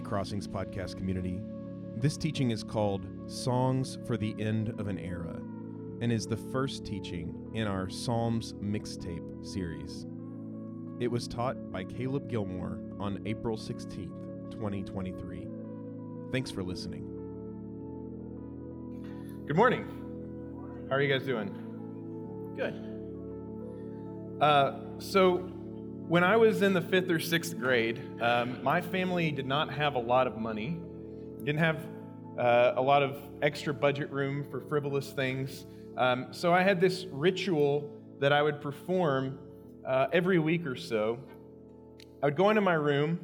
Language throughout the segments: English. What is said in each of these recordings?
PA Crossings podcast community. This teaching is called Songs for the End of an Era and is the first teaching in our Psalms mixtape series. It was taught by Caleb Gilmore on April 16th, 2023. Thanks for listening. Good morning. How are you guys doing? Good. Uh, so, when I was in the fifth or sixth grade, um, my family did not have a lot of money, didn't have uh, a lot of extra budget room for frivolous things. Um, so, I had this ritual that I would perform uh, every week or so. I would go into my room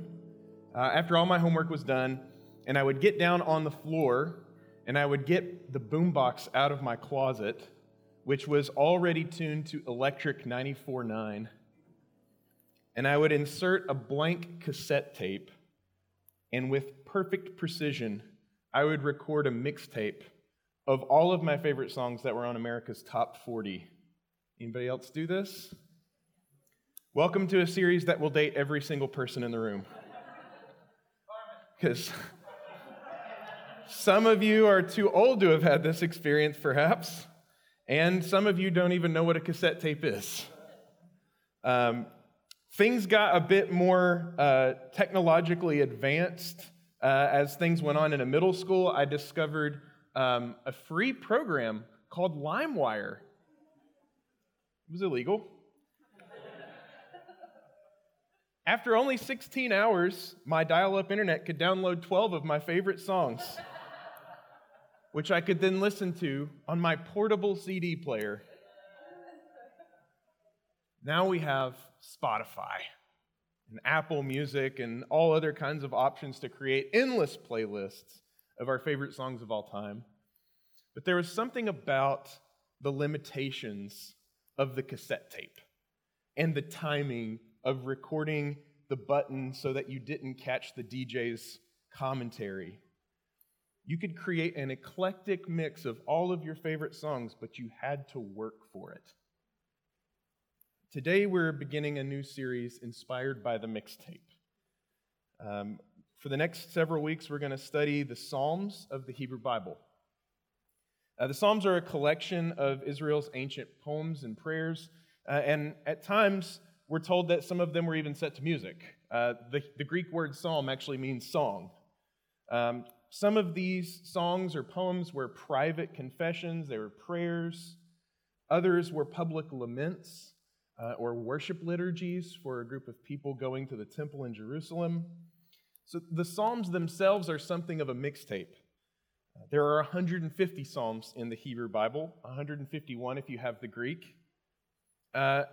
uh, after all my homework was done, and I would get down on the floor and I would get the boombox out of my closet which was already tuned to Electric 94.9, and I would insert a blank cassette tape, and with perfect precision, I would record a mixtape of all of my favorite songs that were on America's Top 40. Anybody else do this? Welcome to a series that will date every single person in the room. Because some of you are too old to have had this experience, perhaps. And some of you don't even know what a cassette tape is. Um, things got a bit more uh, technologically advanced uh, as things went on in a middle school. I discovered um, a free program called LimeWire. It was illegal. After only 16 hours, my dial up internet could download 12 of my favorite songs which I could then listen to on my portable CD player. Now we have Spotify and Apple Music and all other kinds of options to create endless playlists of our favorite songs of all time. But there was something about the limitations of the cassette tape and the timing of recording the button so that you didn't catch the DJ's commentary you could create an eclectic mix of all of your favorite songs, but you had to work for it. Today, we're beginning a new series inspired by the mixtape. Um, for the next several weeks, we're going to study the Psalms of the Hebrew Bible. Uh, the Psalms are a collection of Israel's ancient poems and prayers, uh, and at times, we're told that some of them were even set to music. Uh, the, the, Greek word psalm actually means song. Um, some of these songs or poems were private confessions, they were prayers. Others were public laments uh, or worship liturgies for a group of people going to the temple in Jerusalem. So the Psalms themselves are something of a mixtape. Uh, there are 150 Psalms in the Hebrew Bible, 151 if you have the Greek. Uh,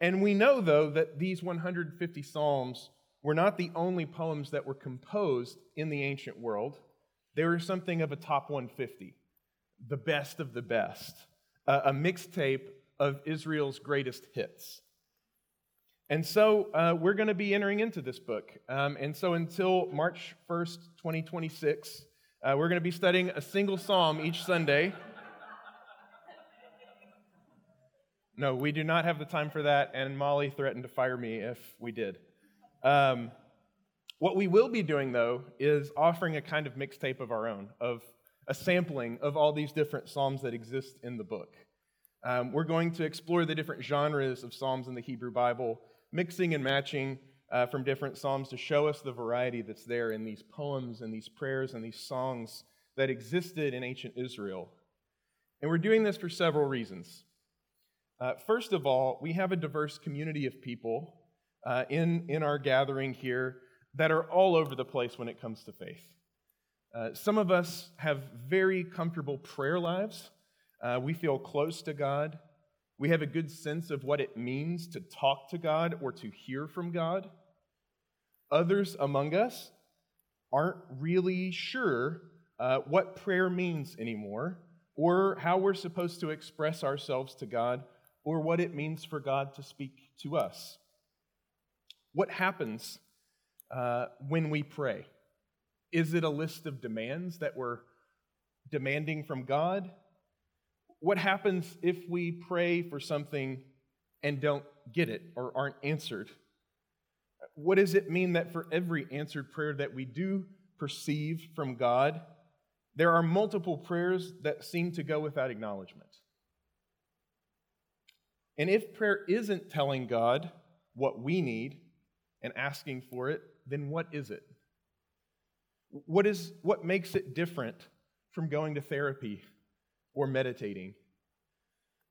and we know, though, that these 150 Psalms were not the only poems that were composed in the ancient world. They were something of a top 150, the best of the best, a mixtape of Israel's greatest hits. And so uh, we're going to be entering into this book. Um, and so until March 1st, 2026, uh, we're going to be studying a single psalm each Sunday. No, we do not have the time for that, and Molly threatened to fire me if we did. Um, what we will be doing, though, is offering a kind of mixtape of our own, of a sampling of all these different Psalms that exist in the book. Um, we're going to explore the different genres of Psalms in the Hebrew Bible, mixing and matching uh, from different Psalms to show us the variety that's there in these poems and these prayers and these songs that existed in ancient Israel. And we're doing this for several reasons. Uh, first of all, we have a diverse community of people uh, in, in our gathering here that are all over the place when it comes to faith. Uh, some of us have very comfortable prayer lives. Uh, we feel close to God. We have a good sense of what it means to talk to God or to hear from God. Others among us aren't really sure uh, what prayer means anymore, or how we're supposed to express ourselves to God, or what it means for God to speak to us. What happens uh, when we pray? Is it a list of demands that we're demanding from God? What happens if we pray for something and don't get it or aren't answered? What does it mean that for every answered prayer that we do perceive from God, there are multiple prayers that seem to go without acknowledgement. And if prayer isn't telling God what we need and asking for it, then what is it? What, is, what makes it different from going to therapy or meditating?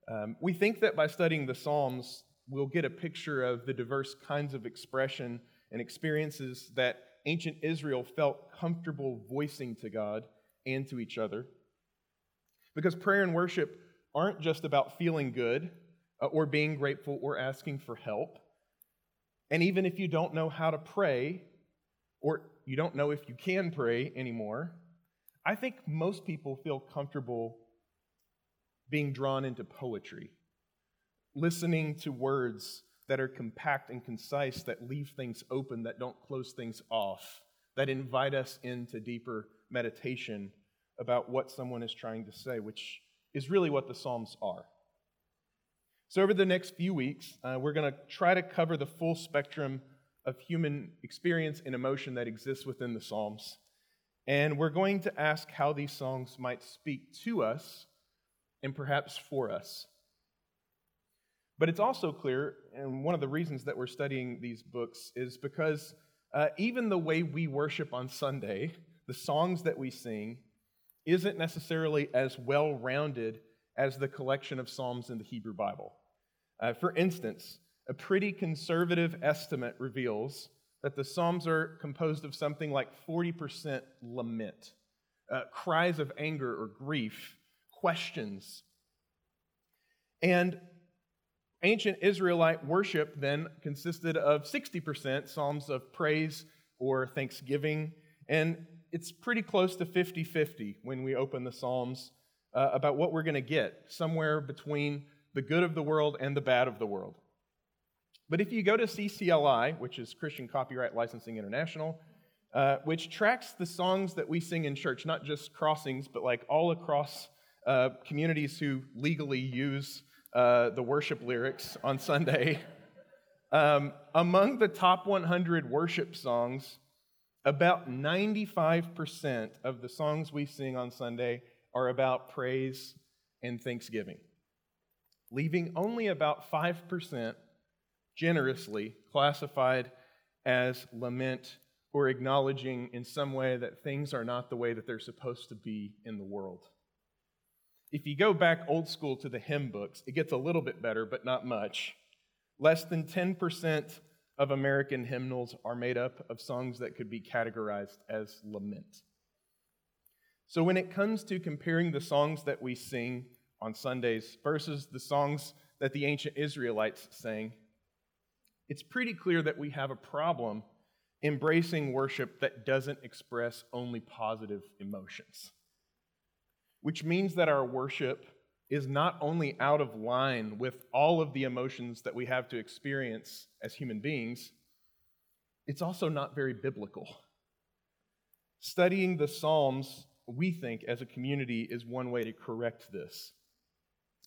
Um, we think that by studying the Psalms, we'll get a picture of the diverse kinds of expression and experiences that ancient Israel felt comfortable voicing to God and to each other. Because prayer and worship aren't just about feeling good uh, or being grateful or asking for help. And even if you don't know how to pray, or you don't know if you can pray anymore, I think most people feel comfortable being drawn into poetry, listening to words that are compact and concise, that leave things open, that don't close things off, that invite us into deeper meditation about what someone is trying to say, which is really what the Psalms are. So, over the next few weeks, uh, we're going to try to cover the full spectrum of human experience and emotion that exists within the Psalms. And we're going to ask how these songs might speak to us and perhaps for us. But it's also clear, and one of the reasons that we're studying these books is because uh, even the way we worship on Sunday, the songs that we sing, isn't necessarily as well rounded as the collection of Psalms in the Hebrew Bible. Uh, for instance, a pretty conservative estimate reveals that the Psalms are composed of something like 40% lament, uh, cries of anger or grief, questions. And ancient Israelite worship then consisted of 60% psalms of praise or thanksgiving, and it's pretty close to 50 50 when we open the Psalms uh, about what we're going to get, somewhere between the good of the world and the bad of the world. But if you go to CCLI, which is Christian Copyright Licensing International, uh, which tracks the songs that we sing in church, not just crossings, but like all across uh, communities who legally use uh, the worship lyrics on Sunday. Um, among the top 100 worship songs, about 95% of the songs we sing on Sunday are about praise and thanksgiving, leaving only about 5% generously classified as lament or acknowledging in some way that things are not the way that they're supposed to be in the world. If you go back old school to the hymn books, it gets a little bit better, but not much. Less than 10% of American hymnals are made up of songs that could be categorized as lament. So, when it comes to comparing the songs that we sing on Sundays versus the songs that the ancient Israelites sang, it's pretty clear that we have a problem embracing worship that doesn't express only positive emotions. Which means that our worship is not only out of line with all of the emotions that we have to experience as human beings, it's also not very biblical. Studying the Psalms, we think, as a community, is one way to correct this.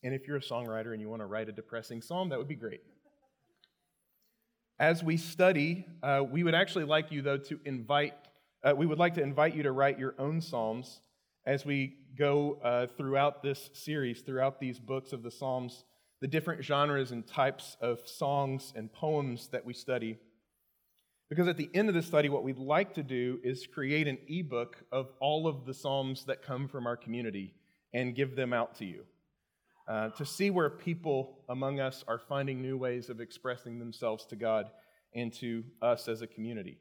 And if you're a songwriter and you want to write a depressing psalm, that would be great. As we study, uh, we would actually like you, though, to invite, uh, we would like to invite you to write your own Psalms as we go uh, throughout this series, throughout these books of the Psalms, the different genres and types of songs and poems that we study. Because at the end of the study, what we'd like to do is create an ebook of all of the Psalms that come from our community and give them out to you uh, to see where people among us are finding new ways of expressing themselves to God and to us as a community.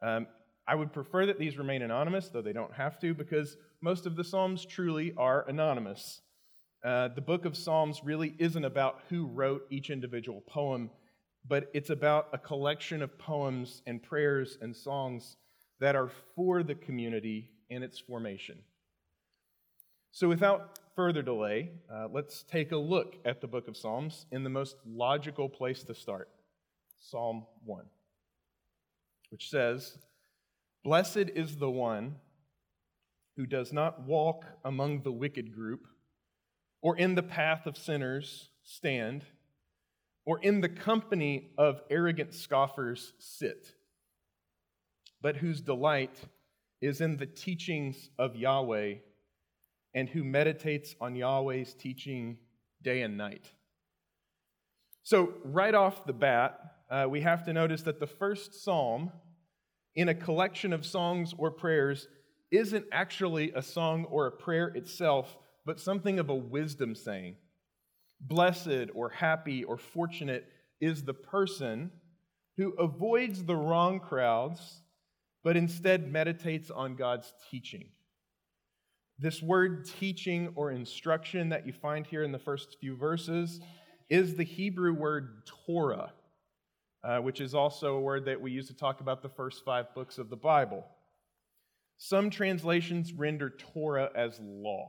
Um, I would prefer that these remain anonymous, though they don't have to, because most of the Psalms truly are anonymous. Uh, the book of Psalms really isn't about who wrote each individual poem, but it's about a collection of poems and prayers and songs that are for the community in its formation. So, without further delay, uh, let's take a look at the book of Psalms in the most logical place to start Psalm 1, which says, Blessed is the one who does not walk among the wicked group, or in the path of sinners stand, or in the company of arrogant scoffers sit, but whose delight is in the teachings of Yahweh and who meditates on Yahweh's teaching day and night. So, right off the bat, uh, we have to notice that the first psalm in a collection of songs or prayers isn't actually a song or a prayer itself, but something of a wisdom saying. Blessed or happy or fortunate is the person who avoids the wrong crowds, but instead meditates on God's teaching. This word teaching or instruction that you find here in the first few verses is the Hebrew word Torah, uh, which is also a word that we use to talk about the first five books of the Bible. Some translations render Torah as law,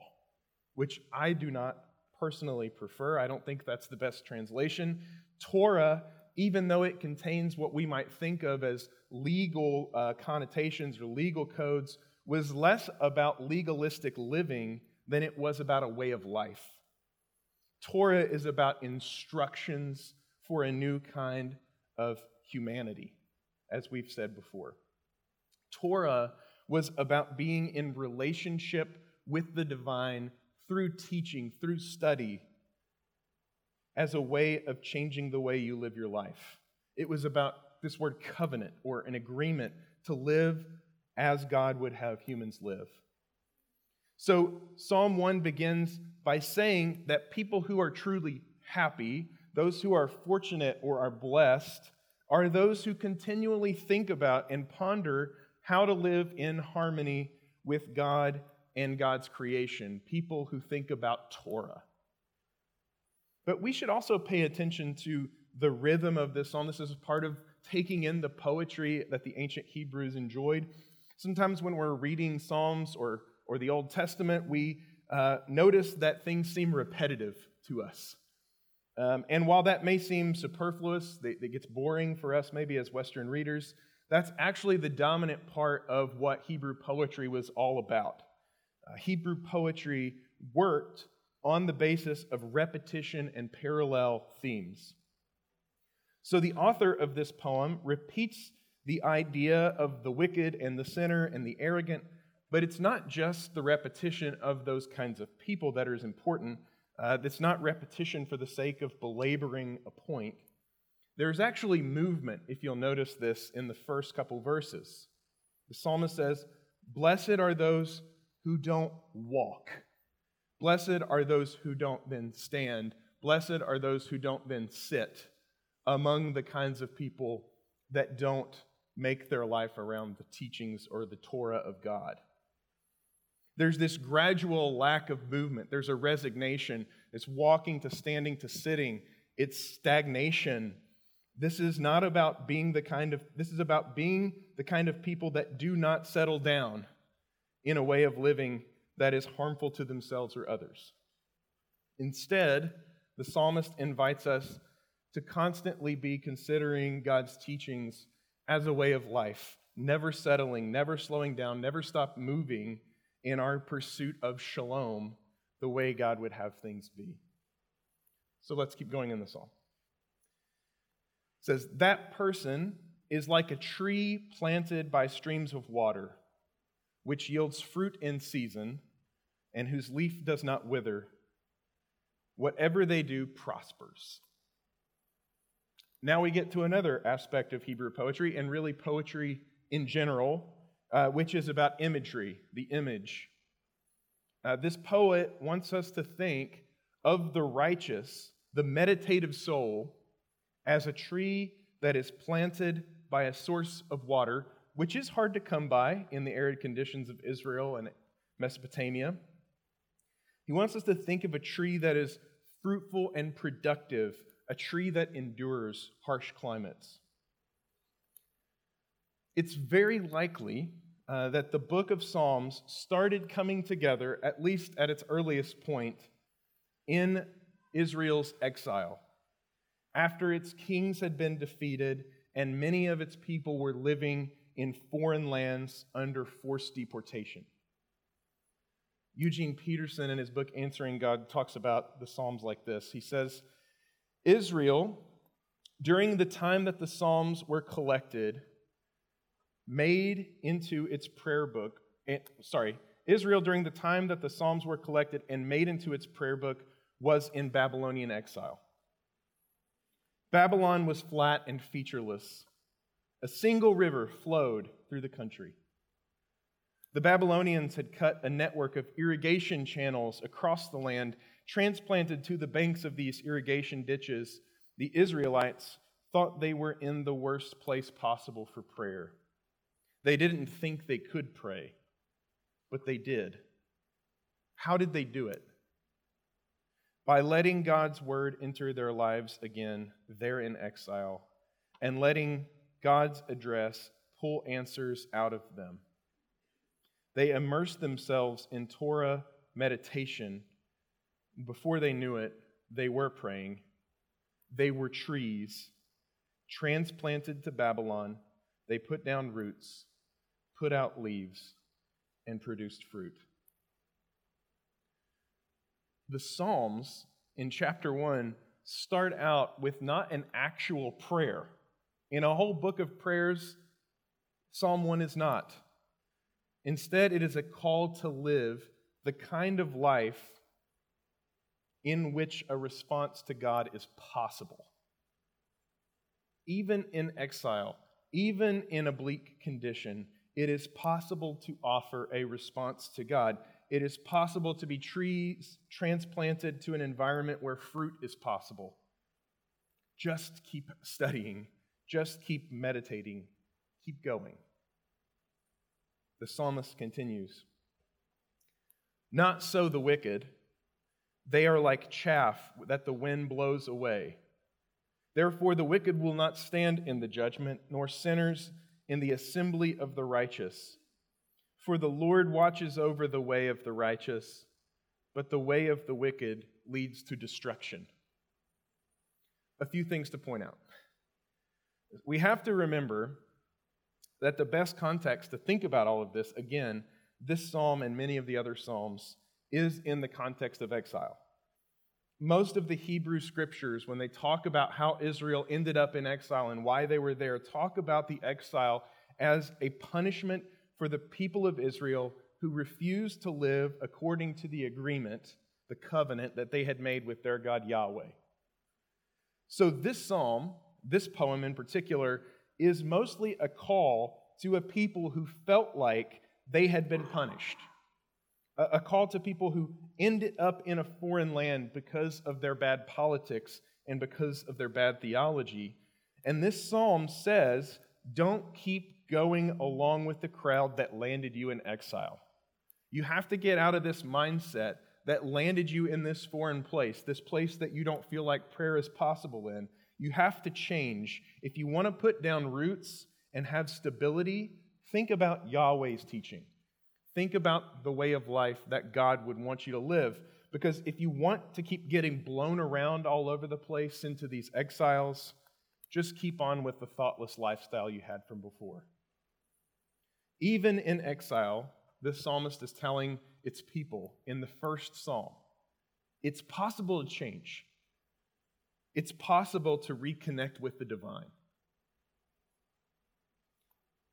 which I do not personally prefer. I don't think that's the best translation. Torah, even though it contains what we might think of as legal uh, connotations or legal codes, was less about legalistic living than it was about a way of life. Torah is about instructions for a new kind of humanity, as we've said before. Torah was about being in relationship with the divine through teaching, through study, as a way of changing the way you live your life. It was about this word covenant or an agreement to live as God would have humans live. So, Psalm 1 begins by saying that people who are truly happy, those who are fortunate or are blessed, are those who continually think about and ponder how to live in harmony with God and God's creation, people who think about Torah. But we should also pay attention to the rhythm of this psalm. This is part of taking in the poetry that the ancient Hebrews enjoyed. Sometimes when we're reading Psalms or, or the Old Testament, we uh, notice that things seem repetitive to us. Um, and while that may seem superfluous, it gets boring for us maybe as Western readers, that's actually the dominant part of what Hebrew poetry was all about. Uh, Hebrew poetry worked on the basis of repetition and parallel themes. So the author of this poem repeats the idea of the wicked and the sinner and the arrogant, but it's not just the repetition of those kinds of people that is important. Uh, not repetition for the sake of belaboring a point. There's actually movement, if you'll notice this in the first couple verses. The psalmist says, Blessed are those who don't walk. Blessed are those who don't then stand. Blessed are those who don't then sit among the kinds of people that don't make their life around the teachings or the Torah of God. There's this gradual lack of movement. There's a resignation. It's walking to standing to sitting. It's stagnation. This is not about being the kind of, this is about being the kind of people that do not settle down in a way of living that is harmful to themselves or others. Instead, the psalmist invites us to constantly be considering God's teachings as a way of life, never settling, never slowing down, never stop moving in our pursuit of shalom the way God would have things be. So let's keep going in the psalm. It says, That person is like a tree planted by streams of water, which yields fruit in season, and whose leaf does not wither. Whatever they do prospers. Now we get to another aspect of Hebrew poetry, and really poetry in general, uh, which is about imagery, the image. Uh, this poet wants us to think of the righteous, the meditative soul, as a tree that is planted by a source of water, which is hard to come by in the arid conditions of Israel and Mesopotamia. He wants us to think of a tree that is fruitful and productive, a tree that endures harsh climates. It's very likely uh, that the book of Psalms started coming together, at least at its earliest point, in Israel's exile, after its kings had been defeated and many of its people were living in foreign lands under forced deportation. Eugene Peterson, in his book Answering God, talks about the Psalms like this. He says, Israel, during the time that the Psalms were collected, made into its prayer book, sorry, Israel during the time that the Psalms were collected and made into its prayer book was in Babylonian exile. Babylon was flat and featureless. A single river flowed through the country. The Babylonians had cut a network of irrigation channels across the land, transplanted to the banks of these irrigation ditches. The Israelites thought they were in the worst place possible for prayer. They didn't think they could pray, but they did. How did they do it? By letting God's word enter their lives again, there in exile, and letting God's address pull answers out of them. They immersed themselves in Torah meditation. Before they knew it, they were praying. They were trees transplanted to Babylon. They put down roots, put out leaves, and produced fruit. The Psalms in chapter 1 start out with not an actual prayer. In a whole book of prayers, Psalm 1 is not. Instead, it is a call to live the kind of life in which a response to God is possible. Even in exile, even in a bleak condition, it is possible to offer a response to God. It is possible to be trees transplanted to an environment where fruit is possible. Just keep studying, just keep meditating, keep going the psalmist continues Not so the wicked. They are like chaff that the wind blows away. Therefore, the wicked will not stand in the judgment, nor sinners in the assembly of the righteous. For the Lord watches over the way of the righteous, but the way of the wicked leads to destruction. A few things to point out. We have to remember that the best context to think about all of this, again, this psalm and many of the other psalms, is in the context of exile. Most of the Hebrew scriptures, when they talk about how Israel ended up in exile and why they were there, talk about the exile as a punishment for the people of Israel who refused to live according to the agreement, the covenant that they had made with their God Yahweh. So, this psalm, this poem in particular, is mostly a call to a people who felt like they had been punished. A, call to people who ended up in a foreign land because of their bad politics and because of their bad theology. And this psalm says, don't keep going along with the crowd that landed you in exile. You have to get out of this mindset that landed you in this foreign place, this place that you don't feel like prayer is possible in, you have to change. If you want to put down roots and have stability, think about Yahweh's teaching. Think about the way of life that God would want you to live. Because if you want to keep getting blown around all over the place into these exiles, just keep on with the thoughtless lifestyle you had from before. Even in exile, this psalmist is telling its people in the first psalm it's possible to change it's possible to reconnect with the divine.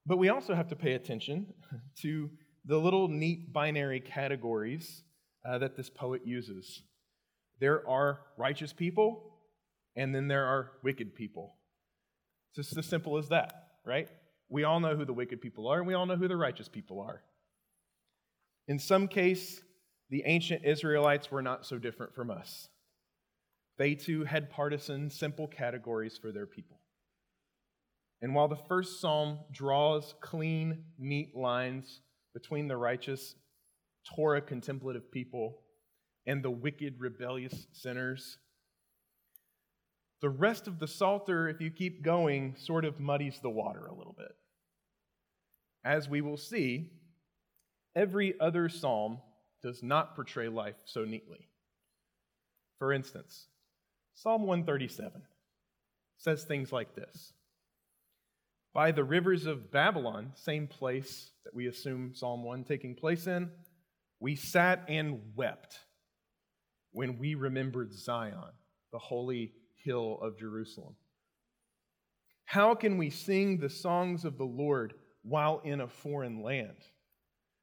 But we also have to pay attention to the little neat binary categories uh, that this poet uses. There are righteous people, and then there are wicked people. It's just as simple as that, right? We all know who the wicked people are, and we all know who the righteous people are. In some case, the ancient Israelites were not so different from us. They too had partisan, simple categories for their people. And while the first psalm draws clean, neat lines between the righteous, Torah contemplative people and the wicked, rebellious sinners, the rest of the Psalter, if you keep going, sort of muddies the water a little bit. As we will see, every other psalm does not portray life so neatly. For instance, Psalm 137 says things like this By the rivers of Babylon, same place that we assume Psalm 1 taking place in, we sat and wept when we remembered Zion, the holy hill of Jerusalem. How can we sing the songs of the Lord while in a foreign land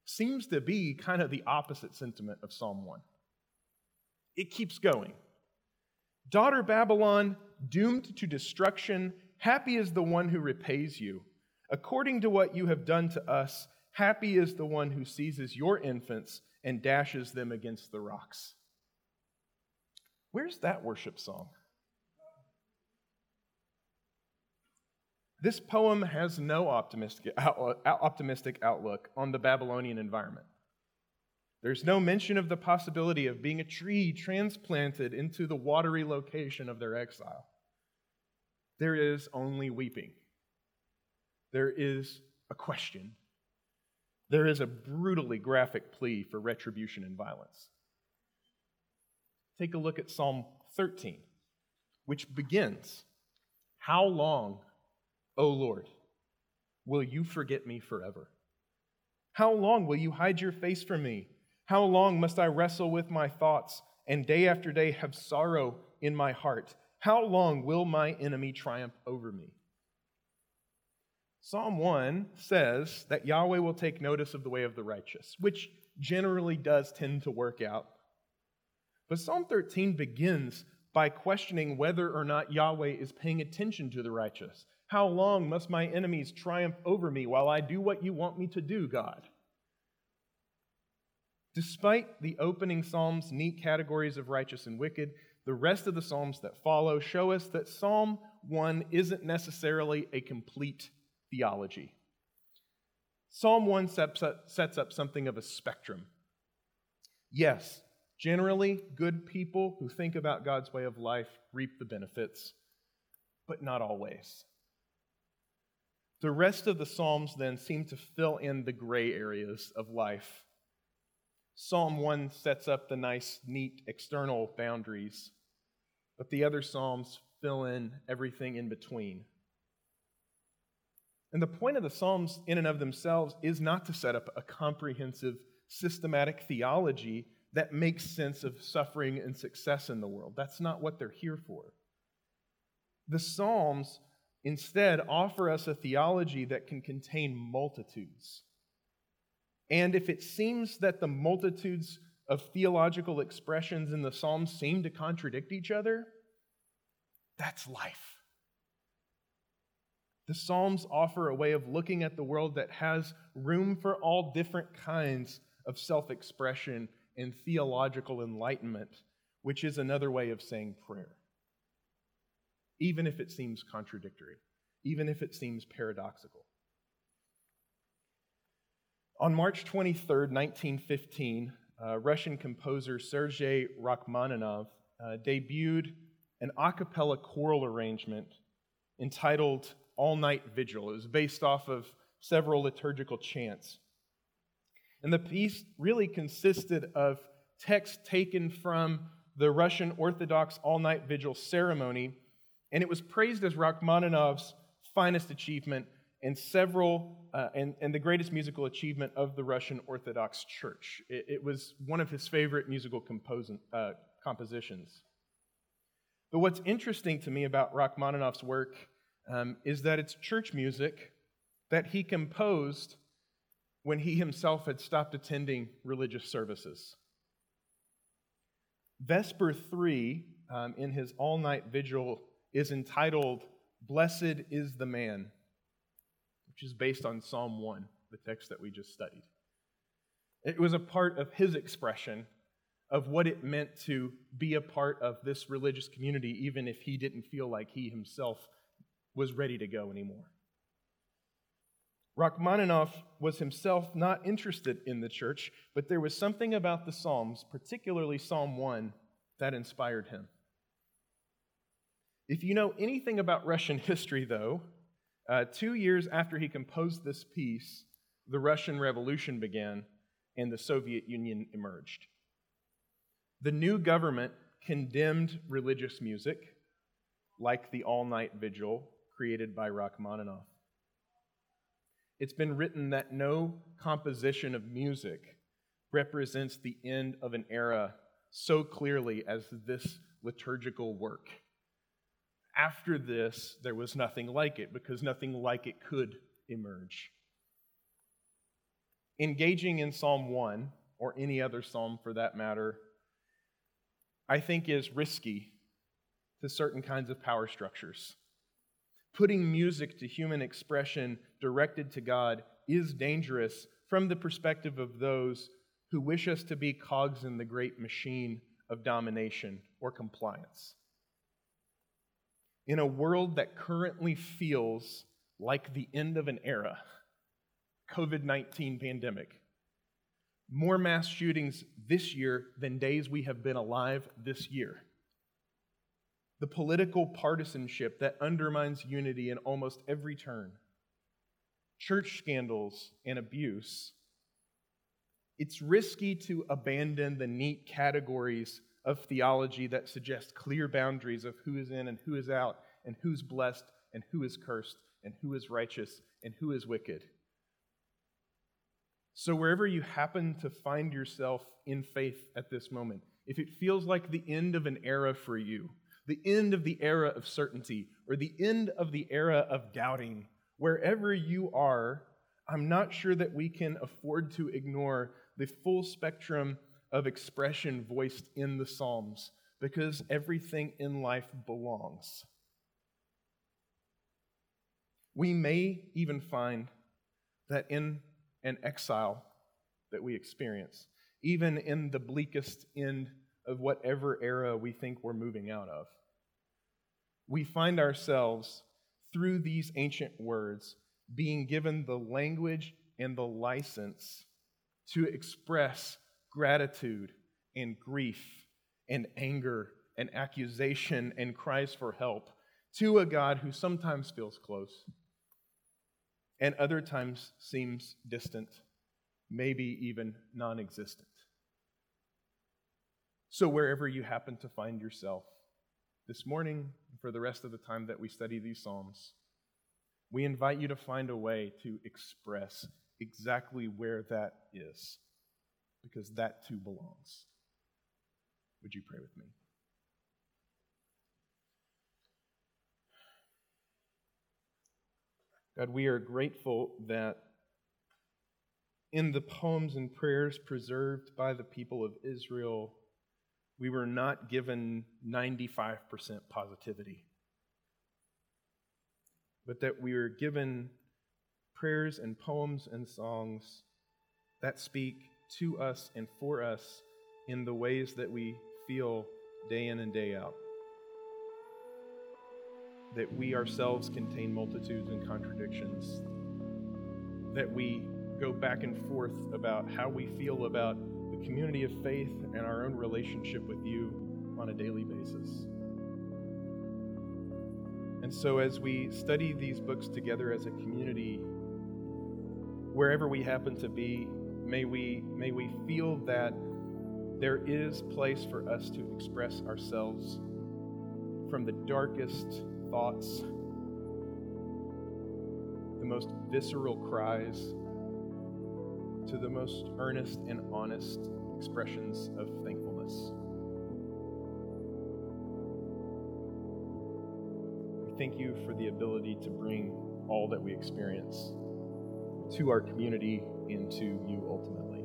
seems to be kind of the opposite sentiment of Psalm 1. It keeps going. Daughter Babylon, doomed to destruction, happy is the one who repays you. According to what you have done to us, happy is the one who seizes your infants and dashes them against the rocks. Where's that worship song? This poem has no optimistic outlook, on the Babylonian environment. There's no mention of the possibility of being a tree transplanted into the watery location of their exile. There is only weeping. There is a question. There is a brutally graphic plea for retribution and violence. Take a look at Psalm 13, which begins How long, O Lord, will you forget me forever? How long will you hide your face from me? How long must I wrestle with my thoughts and day after day have sorrow in my heart? How long will my enemy triumph over me? Psalm 1 says that Yahweh will take notice of the way of the righteous, which generally does tend to work out. But Psalm 13 begins by questioning whether or not Yahweh is paying attention to the righteous. How long must my enemies triumph over me while I do what you want me to do, God? Despite the opening Psalm's neat categories of righteous and wicked, the rest of the Psalms that follow show us that Psalm 1 isn't necessarily a complete theology. Psalm 1 sets up something of a spectrum. Yes, generally, good people who think about God's way of life reap the benefits, but not always. The rest of the Psalms then seem to fill in the gray areas of life Psalm 1 sets up the nice, neat external boundaries, but the other Psalms fill in everything in between. And the point of the Psalms, in and of themselves, is not to set up a comprehensive, systematic theology that makes sense of suffering and success in the world. That's not what they're here for. The Psalms instead offer us a theology that can contain multitudes and if it seems that the multitudes of theological expressions in the Psalms seem to contradict each other, that's life. The Psalms offer a way of looking at the world that has room for all different kinds of self expression and theological enlightenment, which is another way of saying prayer. Even if it seems contradictory, even if it seems paradoxical. On March 23, 1915, uh, Russian composer Sergei Rachmaninoff uh, debuted an a cappella choral arrangement entitled All Night Vigil. It was based off of several liturgical chants. And the piece really consisted of text taken from the Russian Orthodox All Night Vigil ceremony, and it was praised as Rachmaninoff's finest achievement and several uh, and, and the greatest musical achievement of the Russian Orthodox Church. It, it was one of his favorite musical uh, compositions. But what's interesting to me about Rachmaninoff's work um, is that it's church music that he composed when he himself had stopped attending religious services. Vesper 3 um, in his all night vigil is entitled, Blessed is the Man which is based on Psalm 1, the text that we just studied. It was a part of his expression of what it meant to be a part of this religious community, even if he didn't feel like he himself was ready to go anymore. Rachmaninoff was himself not interested in the church, but there was something about the Psalms, particularly Psalm 1, that inspired him. If you know anything about Russian history, though, uh, two years after he composed this piece, the Russian Revolution began and the Soviet Union emerged. The new government condemned religious music, like the all night vigil created by Rachmaninoff. It's been written that no composition of music represents the end of an era so clearly as this liturgical work. After this, there was nothing like it because nothing like it could emerge. engaging in Psalm 1, or any other psalm for that matter, I think is risky to certain kinds of power structures. Putting music to human expression directed to God is dangerous from the perspective of those who wish us to be cogs in the great machine of domination or compliance. In a world that currently feels like the end of an era, COVID 19 pandemic, more mass shootings this year than days we have been alive this year. The political partisanship that undermines unity in almost every turn, church scandals and abuse. It's risky to abandon the neat categories of theology that suggest clear boundaries of who is in and who is out, and who's blessed and who is cursed, and who is righteous and who is wicked. So, wherever you happen to find yourself in faith at this moment, if it feels like the end of an era for you, the end of the era of certainty, or the end of the era of doubting, wherever you are, I'm not sure that we can afford to ignore the full spectrum of expression voiced in the Psalms because everything in life belongs. We may even find that in an exile that we experience, even in the bleakest end of whatever era we think we're moving out of. We find ourselves, through these ancient words, being given the language and the license to express gratitude and grief and anger and accusation and cries for help to a God who sometimes feels close and other times seems distant, maybe even non existent. So, wherever you happen to find yourself this morning, for the rest of the time that we study these Psalms, we invite you to find a way to express exactly where that is, because that too belongs. Would you pray with me? God, we are grateful that in the poems and prayers preserved by the people of Israel, we were not given 95% positivity, but that we were given prayers and poems and songs that speak to us and for us in the ways that we feel day in and day out that we ourselves contain multitudes and contradictions, that we go back and forth about how we feel about the community of faith and our own relationship with you on a daily basis. And so, as we study these books together as a community, wherever we happen to be, may we, may we feel that there is place for us to express ourselves from the darkest thoughts, the most visceral cries, to the most earnest and honest expressions of thankfulness. We thank you for the ability to bring all that we experience to our community into you ultimately.